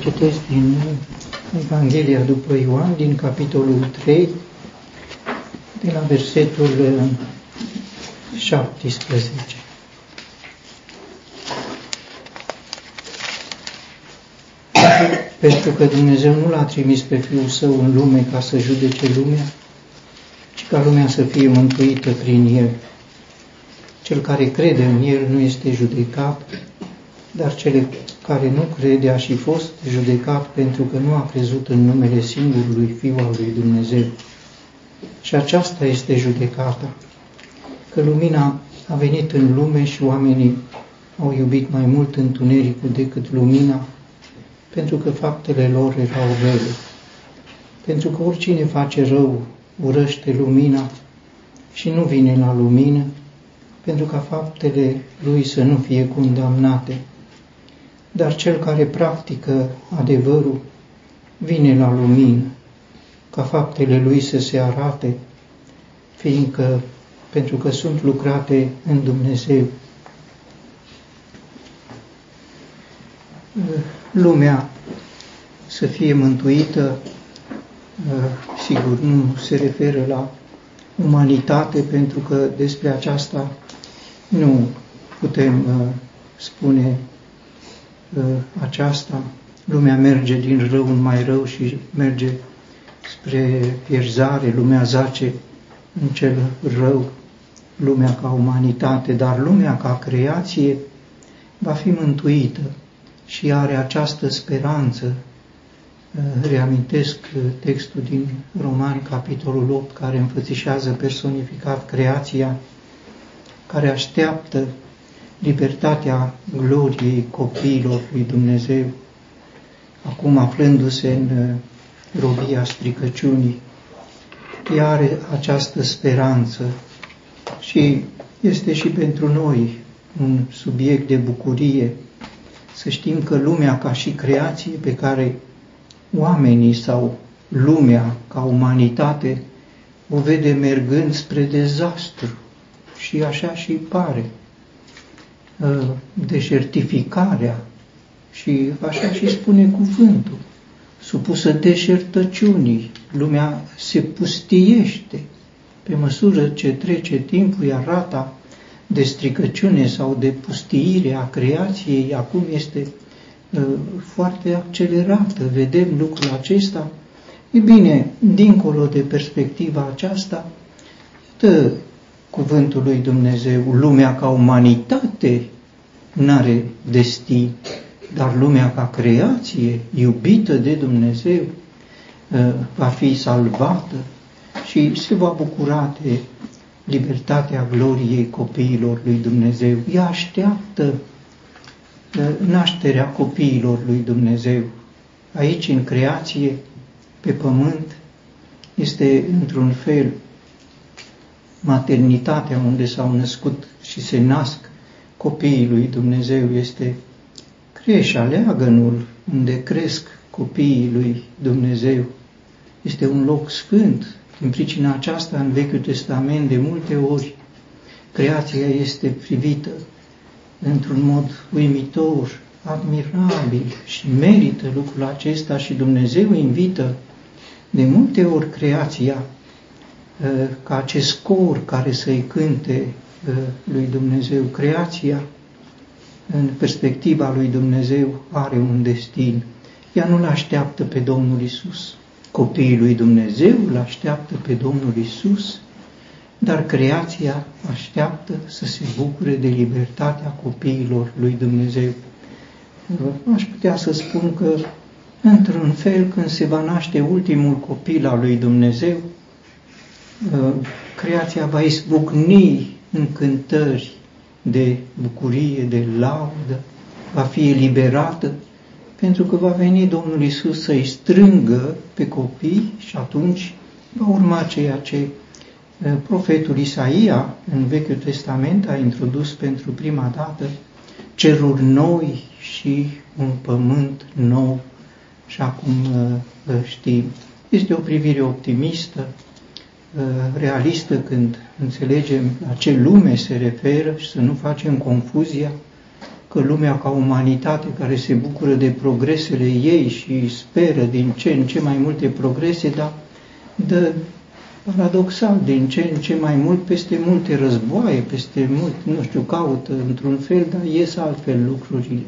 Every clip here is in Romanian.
citesc din Evanghelia după Ioan, din capitolul 3, de la versetul 17. Pentru că Dumnezeu nu l-a trimis pe Fiul Său în lume ca să judece lumea, ci ca lumea să fie mântuită prin El. Cel care crede în El nu este judecat, dar cel care nu crede a și fost judecat pentru că nu a crezut în numele singurului Fiu al lui Dumnezeu. Și aceasta este judecata, că lumina a venit în lume și oamenii au iubit mai mult întunericul decât lumina, pentru că faptele lor erau rele. Pentru că oricine face rău urăște lumina și nu vine la lumină, pentru ca faptele lui să nu fie condamnate. Dar cel care practică adevărul vine la lumină, ca faptele lui să se arate, fiindcă pentru că sunt lucrate în Dumnezeu. Lumea să fie mântuită, sigur, nu se referă la umanitate, pentru că despre aceasta nu putem spune aceasta. Lumea merge din rău în mai rău și merge spre pierzare, lumea zace în cel rău, lumea ca umanitate, dar lumea ca creație va fi mântuită și are această speranță. Reamintesc textul din Romani, capitolul 8, care înfățișează personificat creația, care așteaptă libertatea gloriei copiilor lui Dumnezeu, acum aflându-se în robia stricăciunii, ea are această speranță și este și pentru noi un subiect de bucurie. Să știm că lumea ca și creație pe care oamenii sau lumea ca umanitate o vede mergând spre dezastru. Și așa și pare. Ă, deșertificarea și așa și spune cuvântul supusă deșertăciunii, lumea se pustiește. Pe măsură ce trece timpul, iar rata de stricăciune sau de pustiire a creației acum este uh, foarte accelerată. Vedem lucrul acesta. E bine, dincolo de perspectiva aceasta, dă cuvântul lui Dumnezeu, lumea ca umanitate n-are destin dar lumea ca creație, iubită de Dumnezeu, ă, va fi salvată și se va bucura de libertatea gloriei copiilor lui Dumnezeu. Ea așteaptă ă, nașterea copiilor lui Dumnezeu. Aici, în creație, pe pământ, este într-un fel maternitatea unde s-au născut și se nasc copiii lui Dumnezeu este creșa, leagănul unde cresc copiii lui Dumnezeu. Este un loc sfânt. Din pricina aceasta, în Vechiul Testament, de multe ori, creația este privită într-un mod uimitor, admirabil și merită lucrul acesta și Dumnezeu invită de multe ori creația uh, ca acest cor care să-i cânte uh, lui Dumnezeu. Creația în perspectiva lui Dumnezeu are un destin. Ea nu-L așteaptă pe Domnul Isus. Copiii lui Dumnezeu îl așteaptă pe Domnul Isus, dar creația așteaptă să se bucure de libertatea copiilor lui Dumnezeu. Aș putea să spun că, într-un fel, când se va naște ultimul copil al lui Dumnezeu, creația va izbucni în cântări, de bucurie, de laudă, va fi eliberată, pentru că va veni Domnul Isus să-i strângă pe copii și atunci va urma ceea ce uh, profetul Isaia în Vechiul Testament a introdus pentru prima dată ceruri noi și un pământ nou și acum uh, știm. Este o privire optimistă, Uh, realistă când înțelegem la ce lume se referă și să nu facem confuzia că lumea ca umanitate care se bucură de progresele ei și speră din ce în ce mai multe progrese, dar dă paradoxal din ce în ce mai mult peste multe războaie, peste mult, nu știu, caută într-un fel, dar ies altfel lucrurile.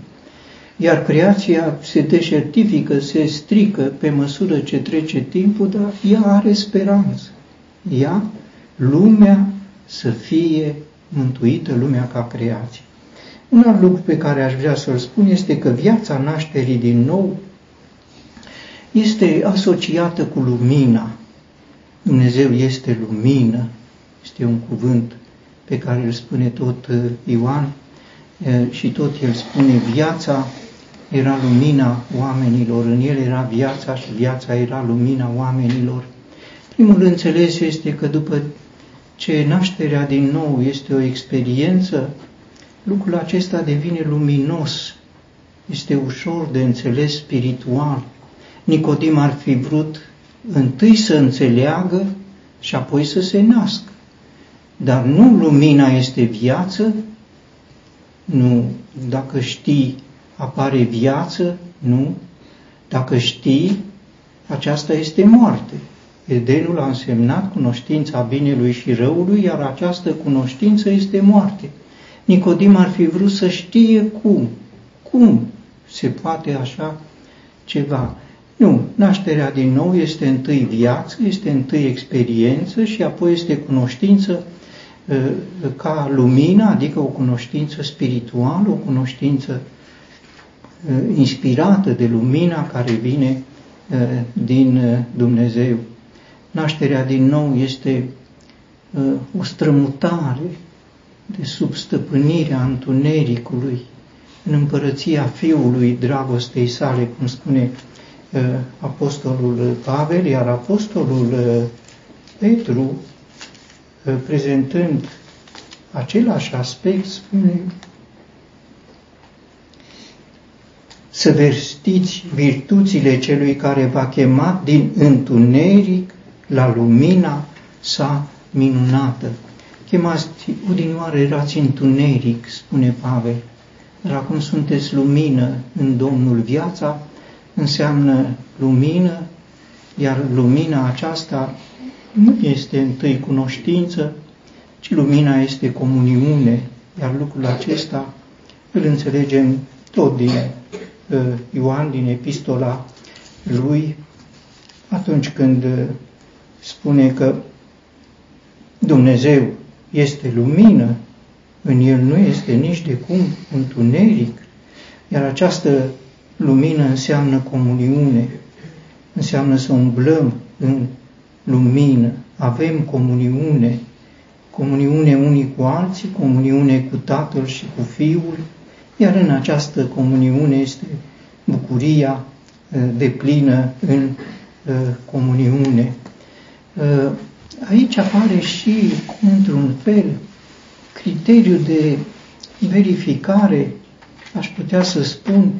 Iar creația se deșertifică, se strică pe măsură ce trece timpul, dar ea are speranță. Ea, lumea, să fie mântuită, lumea ca creație. Un alt lucru pe care aș vrea să-l spun este că viața nașterii din nou este asociată cu lumina. Dumnezeu este lumină, este un cuvânt pe care îl spune tot uh, Ioan și tot el spune viața era lumina oamenilor, în el era viața și viața era lumina oamenilor. Primul înțeles este că după ce nașterea din nou este o experiență, lucrul acesta devine luminos, este ușor de înțeles spiritual. Nicodim ar fi vrut întâi să înțeleagă și apoi să se nască. Dar nu lumina este viață, nu, dacă știi, apare viață, nu, dacă știi, aceasta este moarte. Edenul a însemnat cunoștința binelui și răului, iar această cunoștință este moarte. Nicodim ar fi vrut să știe cum, cum se poate așa ceva. Nu, nașterea din nou este întâi viață, este întâi experiență și apoi este cunoștință ă, ca lumină, adică o cunoștință spirituală, o cunoștință ă, inspirată de lumina care vine ă, din Dumnezeu. Nașterea din nou este o strămutare de sub stăpânirea întunericului în împărăția Fiului dragostei sale, cum spune uh, Apostolul Pavel, iar Apostolul uh, Petru, uh, prezentând același aspect, spune să verstiți virtuțile celui care v-a chemat din întuneric la lumina sa minunată. Chemați, odinioară erați întuneric, spune Pavel, dar acum sunteți lumină în Domnul. Viața înseamnă lumină, iar lumina aceasta nu este întâi cunoștință, ci lumina este comuniune, iar lucrul acesta îl înțelegem tot din uh, Ioan, din epistola lui, atunci când uh, spune că Dumnezeu este lumină, în el nu este nici de cum întuneric, iar această lumină înseamnă comuniune, înseamnă să umblăm în lumină, avem comuniune, comuniune unii cu alții, comuniune cu Tatăl și cu Fiul, iar în această comuniune este bucuria uh, de plină în uh, comuniune. Uh, aici apare și, într-un fel, criteriul de verificare, aș putea să spun,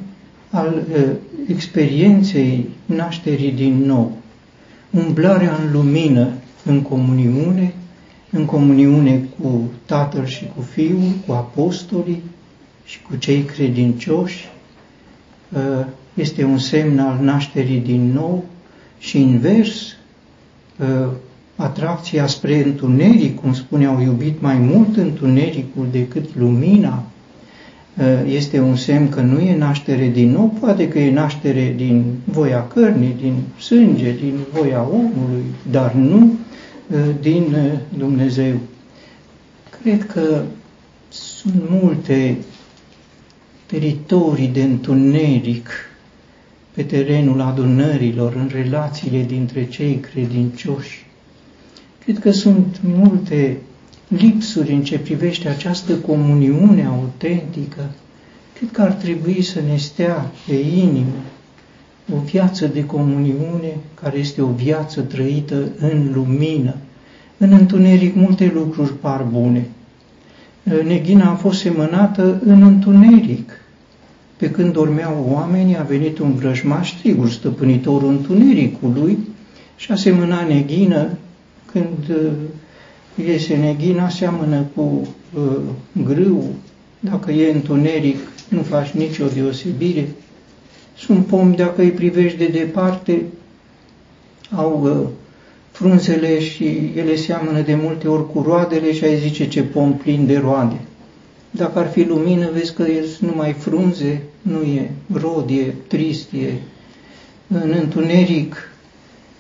al uh, experienței nașterii din nou. Umblarea în lumină, în comuniune, în comuniune cu Tatăl și cu Fiul, cu apostolii și cu cei credincioși, uh, este un semn al nașterii din nou și invers, uh, atracția spre întuneric, cum spune, au iubit mai mult întunericul decât lumina, ă, este un semn că nu e naștere din nou, poate că e naștere din voia cărnii, din sânge, din voia omului, dar nu ă, din ă, Dumnezeu. Cred că sunt multe teritorii de întuneric pe terenul adunărilor, în relațiile dintre cei credincioși. Cred că sunt multe lipsuri în ce privește această comuniune autentică. Cred că ar trebui să ne stea pe inimă o viață de comuniune care este o viață trăită în lumină. În întuneric multe lucruri par bune. Neghina a fost semănată în întuneric. Pe când dormeau oamenii, a venit un vrăjmaș, sigur, stăpânitorul întunericului, și a semănat neghină când uh, iese neghina, seamănă cu uh, grâu, dacă e întuneric, nu faci nicio deosebire. Sunt pomi, dacă îi privești de departe, au uh, frunzele și ele seamănă de multe ori cu roadele și ai zice ce pom plin de roade. Dacă ar fi lumină, vezi că e numai frunze, nu e rod, e trist, e în întuneric.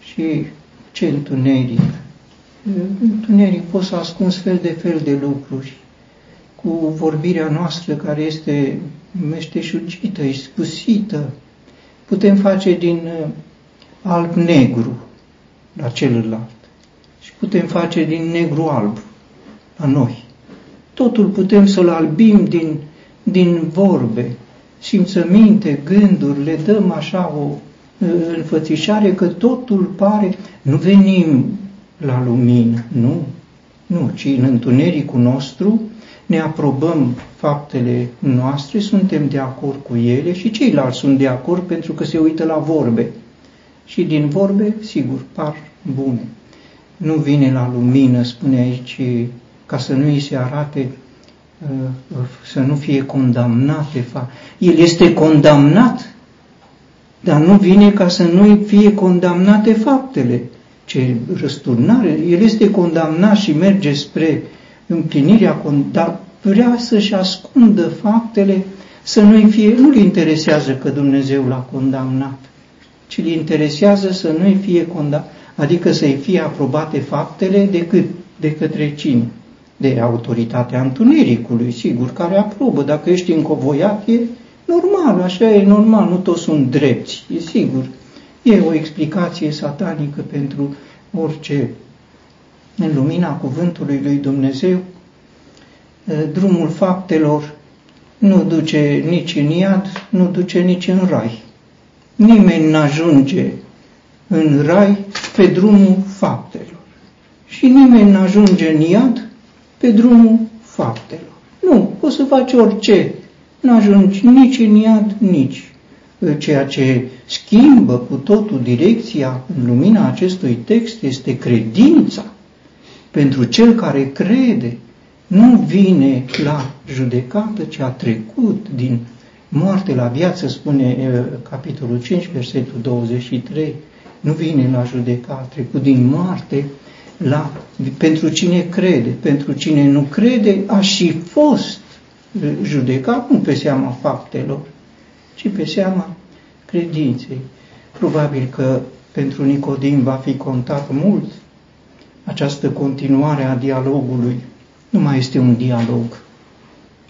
Și ce întuneric? Întuneric poți să ascunzi fel de fel de lucruri. Cu vorbirea noastră care este meșteșugită, iscusită, putem face din uh, alb-negru la celălalt și putem face din negru-alb la noi. Totul putem să-l albim din, din vorbe, simțăminte, gânduri, le dăm așa o înfățișare că totul pare, nu venim la lumină, nu, nu, ci în întunericul nostru ne aprobăm faptele noastre, suntem de acord cu ele și ceilalți sunt de acord pentru că se uită la vorbe. Și din vorbe, sigur, par bune. Nu vine la lumină, spune aici, ca să nu îi se arate, uh, să nu fie condamnat de fapt. El este condamnat, dar nu vine ca să nu fie condamnate faptele. Ce răsturnare! El este condamnat și merge spre împlinirea, dar vrea să-și ascundă faptele, să nu-i fie, nu-l interesează că Dumnezeu l-a condamnat, ci îl interesează să nu-i fie condamnat, adică să-i fie aprobate faptele decât de către cine? De autoritatea întunericului, sigur, care aprobă. Dacă ești încovoiat, e normal, așa e normal, nu toți sunt drepți, e sigur. E o explicație satanică pentru orice în lumina cuvântului lui Dumnezeu, drumul faptelor nu duce nici în iad, nu duce nici în rai. Nimeni nu ajunge în rai pe drumul faptelor. Și nimeni nu ajunge în iad pe drumul faptelor. Nu, poți să faci orice, nu ajungi nici în iad, nici. Ceea ce schimbă cu totul direcția în lumina acestui text este credința. Pentru cel care crede, nu vine la judecată, ci a trecut din moarte la viață, spune capitolul 5, versetul 23, nu vine la judecată, a trecut din moarte la, pentru cine crede. Pentru cine nu crede, a și fost judecat, nu pe seama faptelor, ci pe seama credinței. Probabil că pentru Nicodim va fi contat mult această continuare a dialogului. Nu mai este un dialog.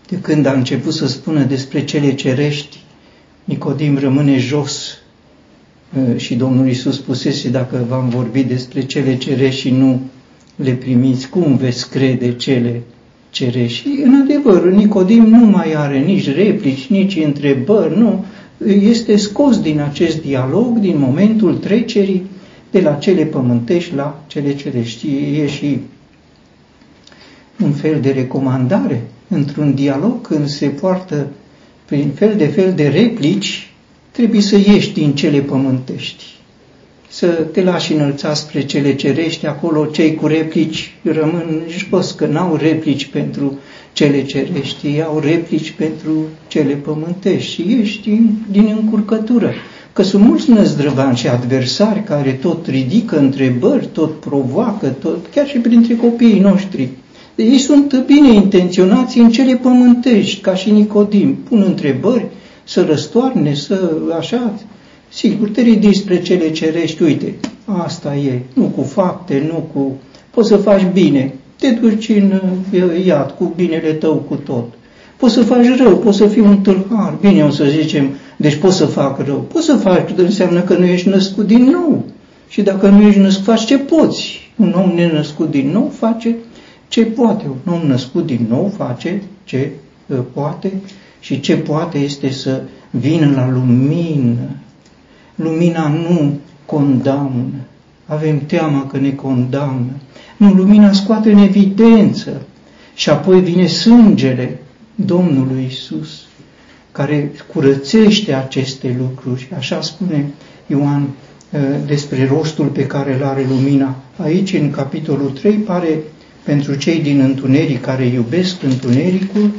De când a început să spună despre cele cerești, Nicodim rămâne jos și Domnul Iisus spusese, dacă v-am vorbit despre cele cerești și nu le primiți, cum veți crede cele cerești? Și în adevăr, Nicodim nu mai are nici replici, nici întrebări, nu, este scos din acest dialog, din momentul trecerii de la cele pământești la cele cerești. E și un fel de recomandare într-un dialog când se poartă prin fel de fel de replici, trebuie să ieși din cele pământești, să te lași înălța spre cele cerești, acolo cei cu replici rămân jos, că n-au replici pentru cele cerești, ei au replici pentru cele pământești și ești din, din încurcătură. Că sunt mulți năzdrăvani și adversari care tot ridică întrebări, tot provoacă, tot, chiar și printre copiii noștri. Ei sunt bine intenționați în cele pământești, ca și Nicodim, pun întrebări, să răstoarne, să așa. Sigur, te ridici spre cele cerești, uite, asta e, nu cu fapte, nu cu... Poți să faci bine, te duci în iad cu binele tău cu tot. Poți să faci rău, poți să fii un tâlhar, bine o să zicem, deci poți să fac rău. Poți să faci, înseamnă că nu ești născut din nou. Și dacă nu ești născut, faci ce poți. Un om nenăscut din nou face ce poate. Un om născut din nou face ce uh, poate și ce poate este să vină la lumină. Lumina nu condamnă. Avem teama că ne condamnă. Nu, lumina scoate în evidență. Și apoi vine sângele Domnului Isus, care curățește aceste lucruri. Așa spune Ioan uh, despre rostul pe care îl are lumina. Aici, în capitolul 3, pare pentru cei din întuneric care iubesc întunericul,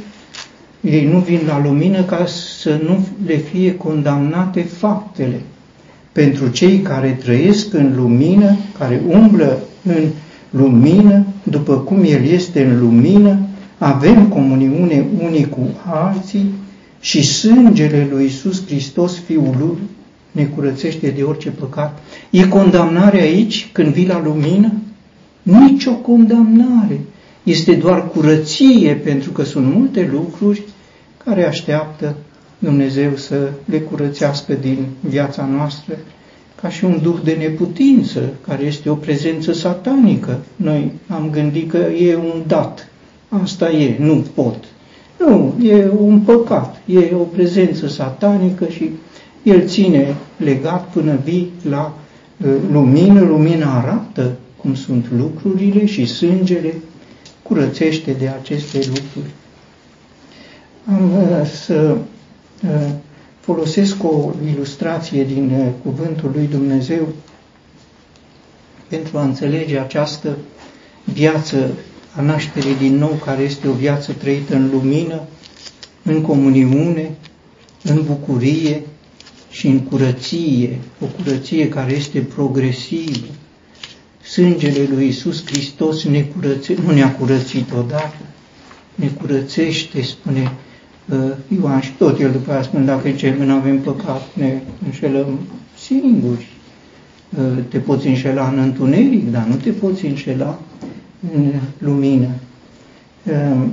Ei nu vin la lumină ca să nu le fie condamnate faptele. Pentru cei care trăiesc în lumină, care umblă în lumină, după cum El este în lumină, avem comuniune unii cu alții și sângele lui Isus Hristos, Fiul Lui, ne curățește de orice păcat. E condamnare aici când vii la lumină? Nici o condamnare. Este doar curăție pentru că sunt multe lucruri care așteaptă Dumnezeu să le curățească din viața noastră, ca și un duh de neputință, care este o prezență satanică. Noi am gândit că e un dat. Asta e, nu pot. Nu, e un păcat, e o prezență satanică și el ține legat până vii la uh, lumină, lumina arată cum sunt lucrurile și sângele curățește de aceste lucruri. Am uh, să uh, folosesc o ilustrație din Cuvântul lui Dumnezeu pentru a înțelege această viață a nașterii din nou, care este o viață trăită în lumină, în comuniune, în bucurie și în curăție, o curăție care este progresivă. Sângele lui Isus Hristos ne curățe, nu ne-a curățit odată, ne curățește, spune uh, Ioan și tot el după aia spune, dacă ce nu avem păcat, ne înșelăm singuri. Uh, te poți înșela în întuneric, dar nu te poți înșela în lumină. Ehm,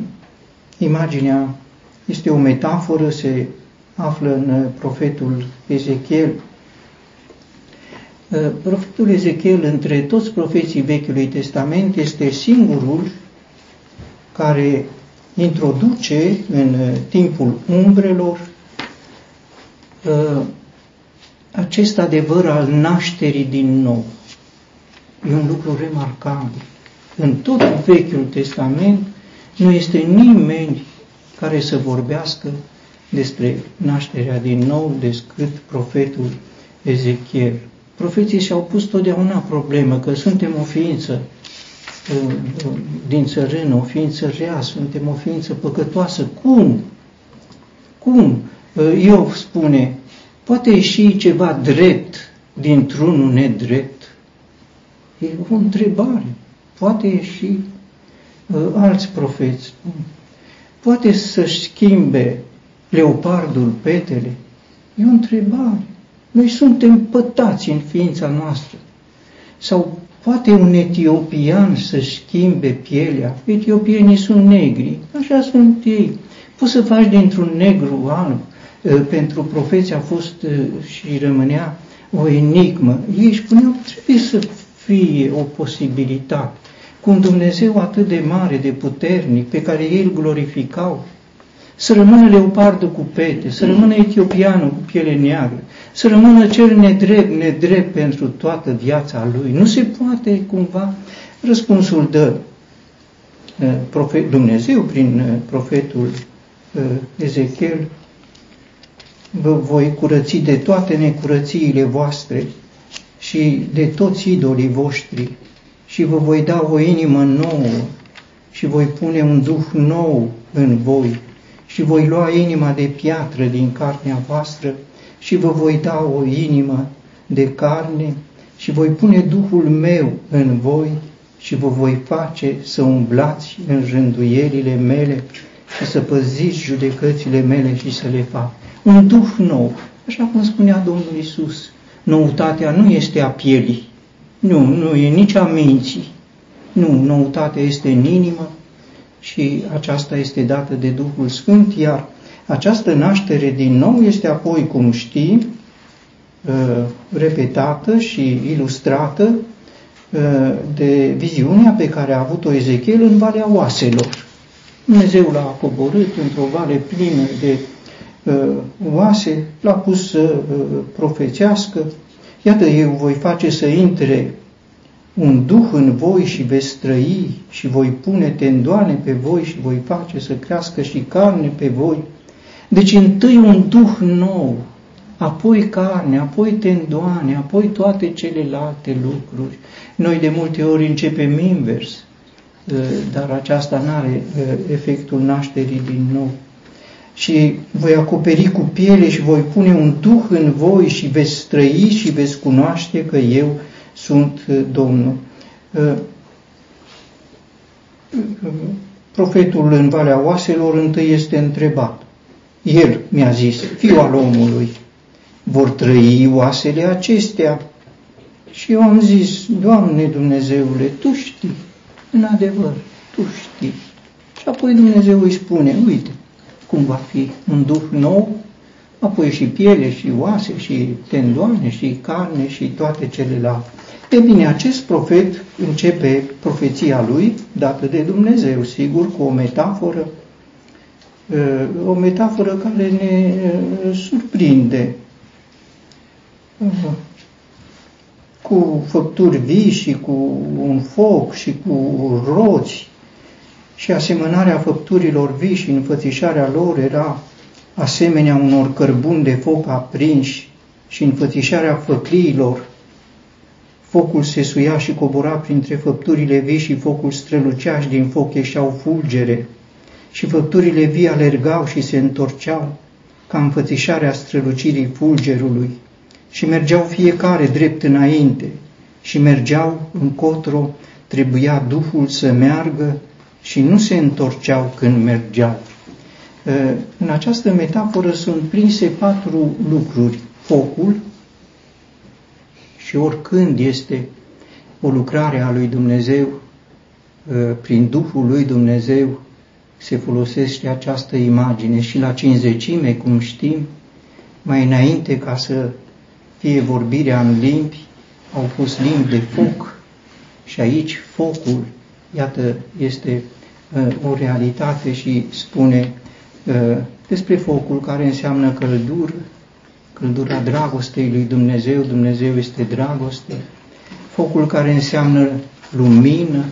imaginea este o metaforă, se află în profetul Ezechiel. Ehm, profetul Ezechiel, între toți profeții Vechiului Testament, este singurul care introduce în timpul umbrelor ehm, acest adevăr al nașterii din nou. E un lucru remarcabil. În tot Vechiul Testament nu este nimeni care să vorbească despre nașterea din nou decât profetul Ezechiel. Profeții și-au pus totdeauna problemă că suntem o ființă uh, din țărână, o ființă rea, suntem o ființă păcătoasă. Cum? Cum? Uh, Iov spune, poate ieși ceva drept dintr-unul nedrept? E o întrebare poate ieși uh, alți profeți spun. Poate să-și schimbe leopardul petele? E o întrebare. Noi suntem pătați în ființa noastră. Sau poate un etiopian să schimbe pielea? Etiopienii sunt negri, așa sunt ei. Poți să faci dintr-un negru alb. Uh, pentru profeți a fost uh, și rămânea o enigmă. Ei își spuneau, trebuie să fie o posibilitate cu un Dumnezeu atât de mare, de puternic, pe care ei îl glorificau, să rămână leopardul cu pete, să rămână etiopianul cu piele neagră, să rămână cel nedrept, nedrept pentru toată viața lui. Nu se poate cumva. Răspunsul dă uh, profet, Dumnezeu prin uh, profetul uh, Ezechiel, vă voi curăți de toate necurățiile voastre și de toți idolii voștri și vă voi da o inimă nouă și voi pune un duh nou în voi și voi lua inima de piatră din carnea voastră și vă voi da o inimă de carne și voi pune Duhul meu în voi și vă voi face să umblați în rânduielile mele și să păziți judecățile mele și să le fac. Un Duh nou, așa cum spunea Domnul Isus. Noutatea nu este a pielii, nu, nu e nici a minții. Nu, noutatea este în inimă și aceasta este dată de Duhul Sfânt, iar această naștere din nou este apoi, cum știm, uh, repetată și ilustrată uh, de viziunea pe care a avut-o Ezechiel în Valea Oaselor. Dumnezeu l-a coborât într-o vale plină de uh, oase, l-a pus să profețească Iată, eu voi face să intre un duh în voi și veți trăi și voi pune tendoane pe voi și voi face să crească și carne pe voi. Deci întâi un duh nou, apoi carne, apoi tendoane, apoi toate celelalte lucruri. Noi de multe ori începem invers, ă, dar aceasta nu are ă, efectul nașterii din nou. și voi acoperi cu piele și voi pune un duh în voi și veți trăi și veți cunoaște că eu sunt Domnul. Profetul în Valea Oaselor întâi este întrebat. El mi-a zis, fiul al omului, vor trăi oasele acestea? Și eu am zis, Doamne Dumnezeule, Tu știi, în adevăr, Tu știi. Și apoi Dumnezeu îi spune, uite, cum va fi un duh nou, apoi și piele, și oase, și tendoane, și carne, și toate celelalte. E bine, acest profet începe profeția lui, dată de Dumnezeu, sigur, cu o metaforă, uh, o metaforă care ne uh, surprinde. Uh, cu făpturi vii și cu un foc și cu roți. Și asemănarea făpturilor vii și înfățișarea lor era asemenea unor cărbuni de foc aprinși și înfățișarea făcliilor Focul se suia și cobora printre făpturile vii și focul strălucea și din foc ieșeau fulgere și făpturile vii alergau și se întorceau ca înfățișarea strălucirii fulgerului și mergeau fiecare drept înainte și mergeau încotro, trebuia Duhul să meargă și nu se întorceau când mergeau. În această metaforă sunt prinse patru lucruri. Focul, și oricând este o lucrare a lui Dumnezeu, ă, prin Duhul lui Dumnezeu se folosește această imagine și la cinzecime, cum știm, mai înainte ca să fie vorbirea în limbi, au fost limbi de foc și aici focul, iată, este uh, o realitate și spune uh, despre focul care înseamnă căldură, căldura dragostei lui Dumnezeu, Dumnezeu este dragoste, focul care înseamnă lumină,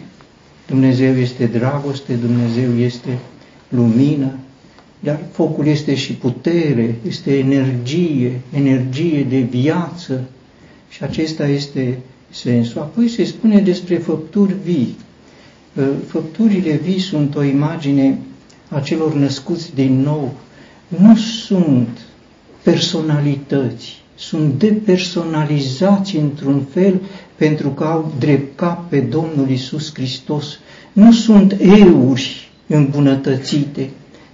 Dumnezeu este dragoste, Dumnezeu este lumină, dar focul este și putere, este energie, energie de viață și acesta este sensul. Apoi se spune despre făpturi vii. Făpturile vii sunt o imagine a celor născuți din nou. Nu sunt personalități, sunt depersonalizați într-un fel pentru că au drept cap pe Domnul Isus Hristos. Nu sunt euri îmbunătățite,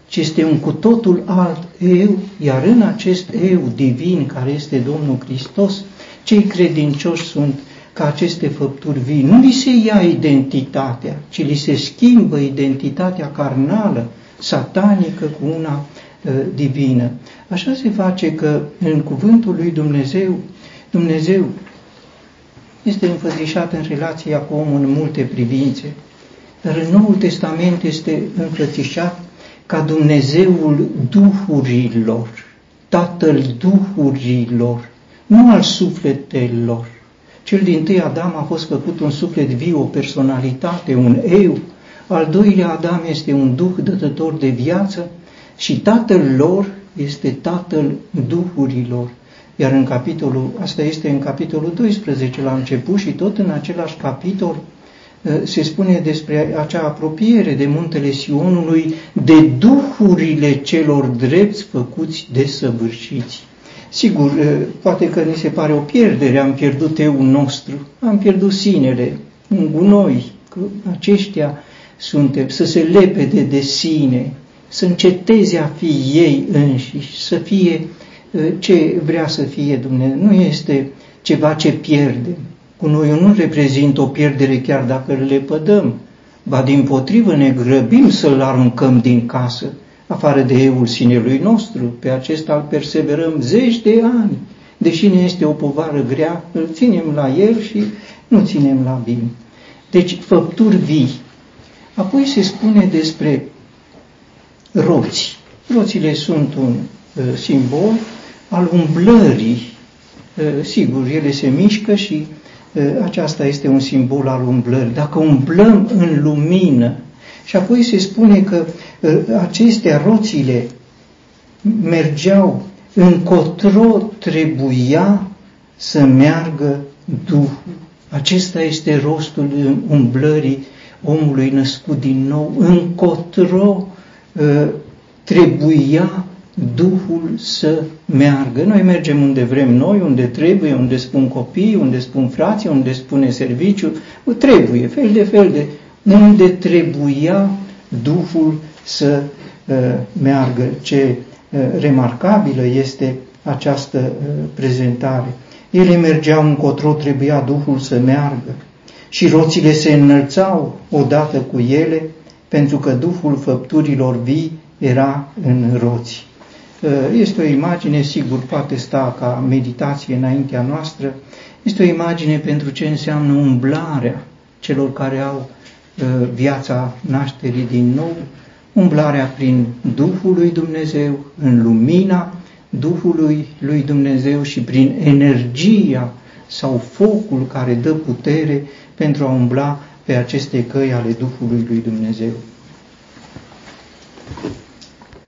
ci este un cu totul alt eu, iar în acest eu divin care este Domnul Hristos, cei credincioși sunt ca aceste făpturi vii. Nu li se ia identitatea, ci li se schimbă identitatea carnală, satanică cu una uh, divină. Așa se face că în cuvântul lui Dumnezeu, Dumnezeu este înfățișat în relația cu omul în multe privințe, dar în Noul Testament este înfățișat ca Dumnezeul duhurilor, Tatăl duhurilor, nu al sufletelor. Cel din tâi Adam a fost făcut un suflet viu, o personalitate, un eu. Al doilea Adam este un duh dătător de viață și tatăl lor este tatăl duhurilor. Iar în capitolul, asta este în capitolul 12 la început și tot în același capitol ă, se spune despre acea apropiere de muntele Sionului, de duhurile celor drepți făcuți de săvârșiți. Sigur, ă, poate că ni se pare o pierdere, am pierdut eu nostru, am pierdut sinele, un gunoi, că aceștia suntem, să se lepede de sine, să înceteze a fi ei înșiși, să fie ă, ce vrea să fie Dumnezeu. Nu este ceva ce pierde. Cu noi nu reprezintă o pierdere chiar dacă le pădăm, ba din potrivă ne grăbim să-l aruncăm din casă, afară de eul sinelui nostru, pe acesta îl perseverăm zeci de ani, deși ne este o povară grea, îl ținem la el și nu ținem la bine. Deci, făpturi vii. Apoi se spune despre roți. Roțile sunt un uh, simbol al umblării. Uh, sigur, ele se mișcă și uh, aceasta este un simbol al umblării. Dacă umblăm în lumină, și apoi se spune că uh, acestea roțile mergeau încotro trebuia să meargă Duhul. Acesta este rostul umblării omului născut din nou, încotro Uh, trebuia Duhul să meargă. Noi mergem unde vrem noi, unde trebuie, unde spun copii, unde spun frații, unde spune serviciu. Trebuie, fel de fel de... Unde trebuia Duhul să uh, meargă. Ce uh, remarcabilă este această uh, prezentare. Ele mergeau încotro, trebuia Duhul să meargă. Și roțile se înălțau odată cu ele, pentru că Duhul făpturilor vii era în roți. Uh, este o imagine, sigur, poate sta ca meditație înaintea noastră, este o imagine pentru ce înseamnă umblarea celor care au uh, viața nașterii din nou, umblarea prin Duhul lui Dumnezeu, în lumina Duhului lui Dumnezeu și prin energia sau focul care dă putere pentru a umbla pe aceste căi ale Duhului lui Dumnezeu.